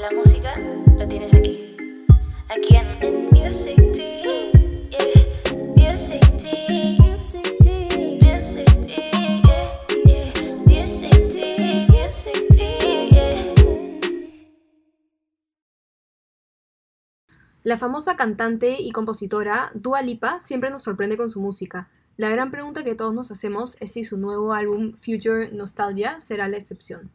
la música la tienes aquí. Aquí en, en Music Tea. Music Music Music. La famosa cantante y compositora Dua Lipa siempre nos sorprende con su música. La gran pregunta que todos nos hacemos es si su nuevo álbum Future Nostalgia será la excepción.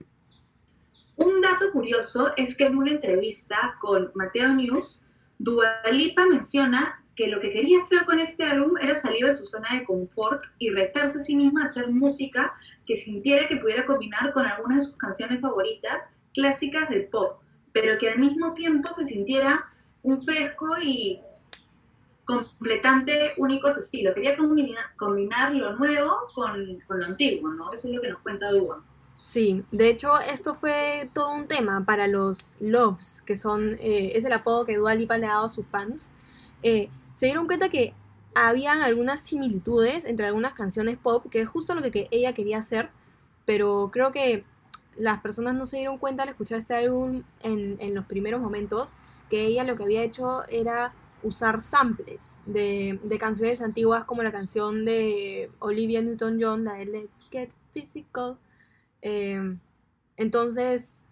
Un dato curioso es que en una entrevista con Mateo News, Dua Lipa menciona que lo que quería hacer con este álbum era salir de su zona de confort y retarse a sí misma a hacer música que sintiera que pudiera combinar con algunas de sus canciones favoritas clásicas del pop, pero que al mismo tiempo se sintiera un fresco y completante único su estilo. Quería combinar, combinar lo nuevo con, con lo antiguo, ¿no? Eso es lo que nos cuenta Dua. Sí, de hecho esto fue todo un tema para los Loves, que son, eh, es el apodo que Dua Lipa le ha dado a sus fans. Eh, se dieron cuenta que habían algunas similitudes entre algunas canciones pop, que es justo lo que, que ella quería hacer, pero creo que las personas no se dieron cuenta al escuchar este álbum en, en los primeros momentos, que ella lo que había hecho era usar samples de, canciones antiguas como la canción de Olivia Newton-John, la de Let's Get Physical. Eh, entonces,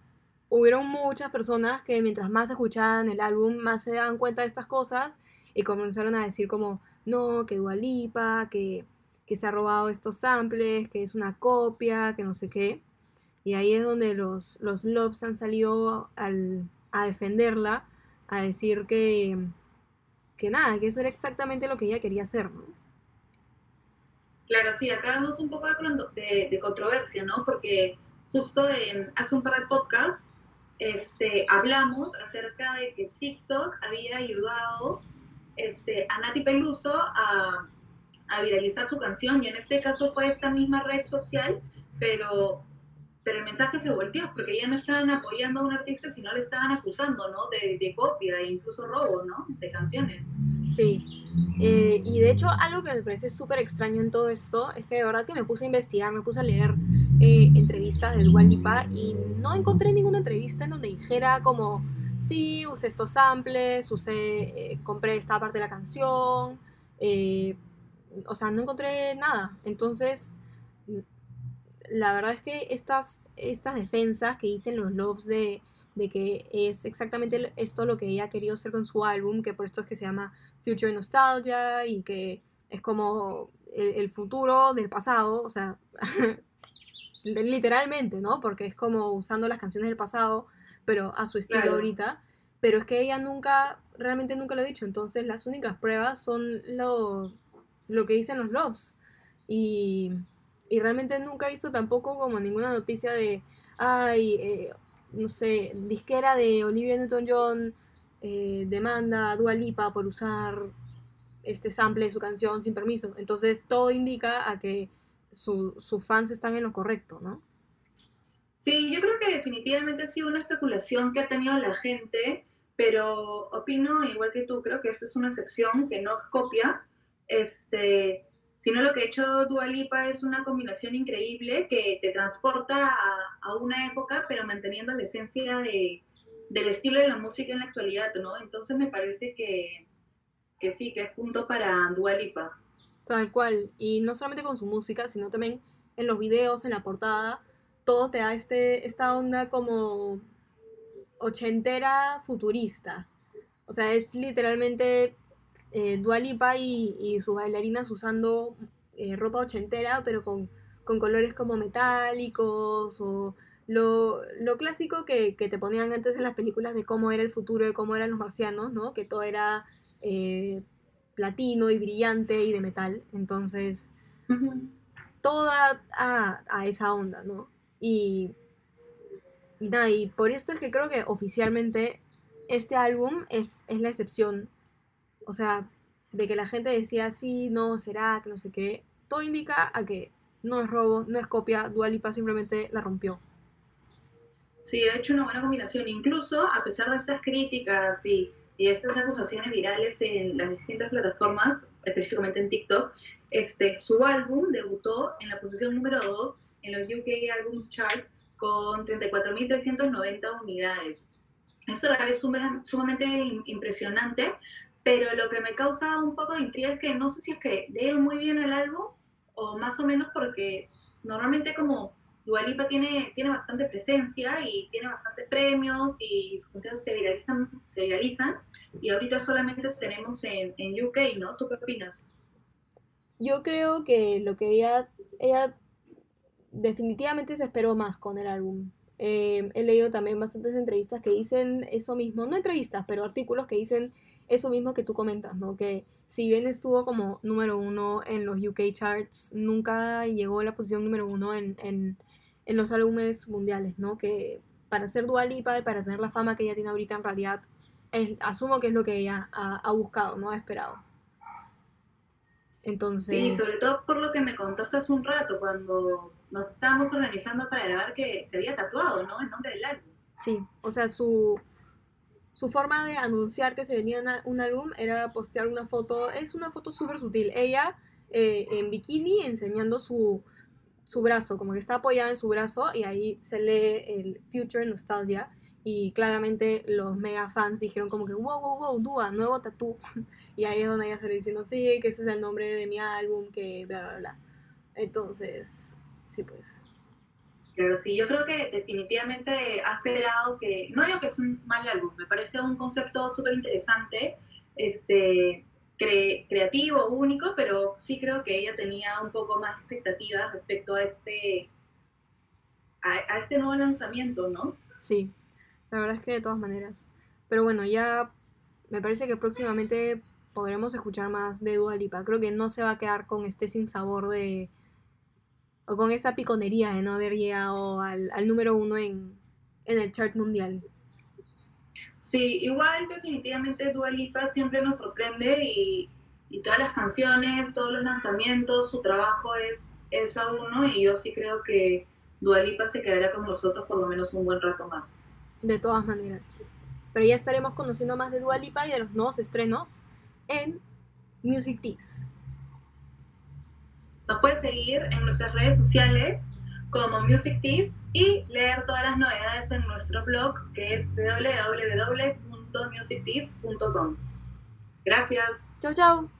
hubieron muchas personas que mientras más escuchaban el álbum, más se daban cuenta de estas cosas y comenzaron a decir como, no, que Dua Lipa, que, que se ha robado estos samples, que es una copia, que no sé qué. Y ahí es donde los, los Loves han salido al, a defenderla, a decir que, que nada, que eso era exactamente lo que ella quería hacer, ¿no? Claro, sí, acá vemos un poco de, de controversia, ¿no? Porque justo en- hace un par de podcasts este, hablamos acerca de que TikTok había ayudado este, a Nati Peluso a, a viralizar su canción y en este caso fue esta misma red social, pero, pero el mensaje se volteó porque ya no estaban apoyando a un artista, sino le estaban acusando, ¿no? De, de copia e incluso robo, ¿no? De canciones. Sí. Eh, y de hecho, algo que me parece súper extraño en todo esto es que de verdad que me puse a investigar, me puse a leer eh, entrevistas de Dua Lipa y no encontré ninguna entrevista en donde dijera como, sí, usé estos samples, usé, eh, compré esta parte de la canción, eh, o sea, no encontré nada. Entonces, la verdad es que estas, estas defensas que dicen los Loves de, de que es exactamente esto lo que ella ha querido hacer con su álbum, que por esto es que se llama Future Nostalgia y que es como el, el futuro del pasado, o sea, literalmente, ¿no? Porque es como usando las canciones del pasado, pero a su estilo Claro. ahorita. Pero es que ella nunca, realmente nunca lo ha dicho. Entonces las únicas pruebas son lo, lo que dicen los Loves. Y, y realmente nunca he visto tampoco como ninguna noticia de, ay, eh, no sé, disquera de Olivia Newton-John eh, demanda a Dua Lipa por usar este sample de su canción sin permiso. Entonces todo indica a que su- sus fans están en lo correcto, ¿no? Sí, yo creo que definitivamente ha sido una especulación que ha tenido la gente, pero opino igual que tú, creo que esta es una excepción que no copia, este, sino lo que ha hecho Dua Lipa es una combinación increíble que te transporta a, a una época, pero manteniendo la esencia de, del estilo de la música en la actualidad, ¿no? Entonces me parece que, que sí, que es punto para Dua Lipa. Tal cual. Y no solamente con su música, sino también en los videos, en la portada, todo te da este, esta onda como ochentera futurista. O sea, es literalmente eh, Dua Lipa y, y sus bailarinas usando eh, ropa ochentera, pero con, con colores como metálicos o lo, lo clásico que, que te ponían antes en las películas de cómo era el futuro, de cómo eran los marcianos, ¿no? Que todo era eh, platino y brillante y de metal. Entonces, toda a, a esa onda, ¿no? Y, y nada, y por esto es que creo que oficialmente este álbum es, es la excepción. O sea, de que la gente decía sí, no, será, que no sé qué. Todo indica a que no es robo, no es copia, Dua Lipa simplemente la rompió. Sí, ha hecho una buena combinación. Incluso, a pesar de estas críticas y, y estas acusaciones virales en las distintas plataformas, específicamente en TikTok, este, su álbum debutó en la posición número 2 en los UK Albums Chart con 34.390 unidades. Eso es sumamente impresionante, pero lo que me causa un poco de intriga es que no sé si es que lee muy bien el álbum o más o menos porque normalmente como Dualipa tiene, tiene bastante presencia y tiene bastantes premios y sus canciones se viralizan, se viralizan y ahorita solamente tenemos en, en UK, ¿no? ¿Tú qué opinas? Yo creo que lo que ella, ella definitivamente se esperó más con el álbum. Eh, he leído también bastantes entrevistas que dicen eso mismo, no entrevistas, pero artículos que dicen eso mismo que tú comentas, ¿no? Que si bien estuvo como número uno en los UK charts, nunca llegó a la posición número uno en, en, en los álbumes mundiales, ¿no? Que para ser Dua y para tener la fama que ella tiene ahorita en realidad, asumo que es lo que ella ha, ha buscado, ¿no? Ha esperado. Entonces... Sí, sobre todo por lo que me contaste hace un rato, cuando nos estábamos organizando para grabar que se había tatuado, ¿no? El nombre del álbum. Sí, o sea, su, su forma de anunciar que se venía un álbum era postear una foto, es una foto súper sutil. Ella eh, en bikini enseñando su, su brazo, como que está apoyada en su brazo y ahí se lee el Future Nostalgia y claramente los mega fans dijeron como que wow, wow, wow, Dua, nuevo tatú. y ahí es donde ella lo diciendo, sí, que ese es el nombre de mi álbum, que bla, bla, bla. Entonces, sí, pues. Claro, sí, yo creo que definitivamente ha esperado que, no digo que es un mal álbum, me parece un concepto súper interesante, este, creativo, único, pero sí creo que ella tenía un poco más expectativas respecto a este, a, este nuevo lanzamiento, ¿no? Sí, la verdad es que de todas maneras. Pero bueno, ya me parece que próximamente podremos escuchar más de Dua Lipa. Creo que no se va a quedar con este sin sabor de o con esa piconería de no haber llegado al, número uno en, el chart mundial. Sí, igual definitivamente Dua Lipa siempre nos sorprende y, todas las canciones, todos los lanzamientos, su trabajo es, es a uno y yo sí creo que Dua Lipa se quedará con nosotros por lo menos un buen rato más. De todas maneras. Pero ya estaremos conociendo más de Dua Lipa y de los nuevos estrenos en Music Tease. Nos puedes seguir en nuestras redes sociales como Music Tease y leer todas las novedades en nuestro blog que es www.musictease.com. Gracias. Chao, chao.